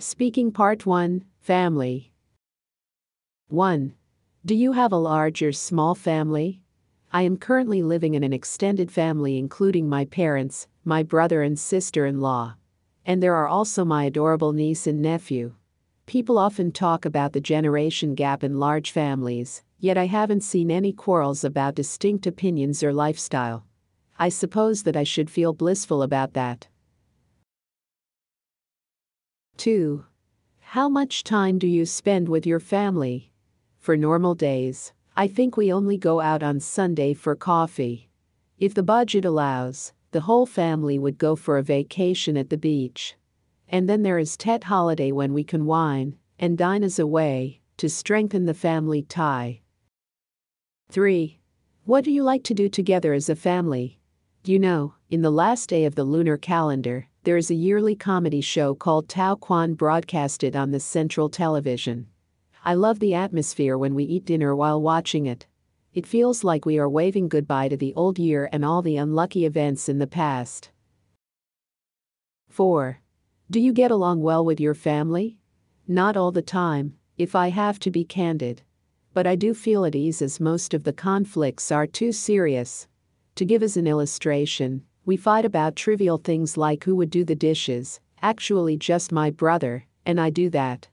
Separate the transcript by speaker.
Speaker 1: Speaking Part 1 Family 1. Do you have a large or small family? I am currently living in an extended family, including my parents, my brother and sister in law. And there are also my adorable niece and nephew. People often talk about the generation gap in large families, yet I haven't seen any quarrels about distinct opinions or lifestyle. I suppose that I should feel blissful about that. 2. How much time do you spend with your family? For normal days, I think we only go out on Sunday for coffee. If the budget allows, the whole family would go for a vacation at the beach. And then there is Tet holiday when we can wine and dine as a way to strengthen the family tie. 3. What do you like to do together as a family? You know, in the last day of the lunar calendar, there is a yearly comedy show called Tao Quan broadcasted on the Central Television. I love the atmosphere when we eat dinner while watching it. It feels like we are waving goodbye to the old year and all the unlucky events in the past. 4. Do you get along well with your family? Not all the time, if I have to be candid. But I do feel at ease as most of the conflicts are too serious. To give as an illustration, we fight about trivial things like who would do the dishes, actually, just my brother, and I do that.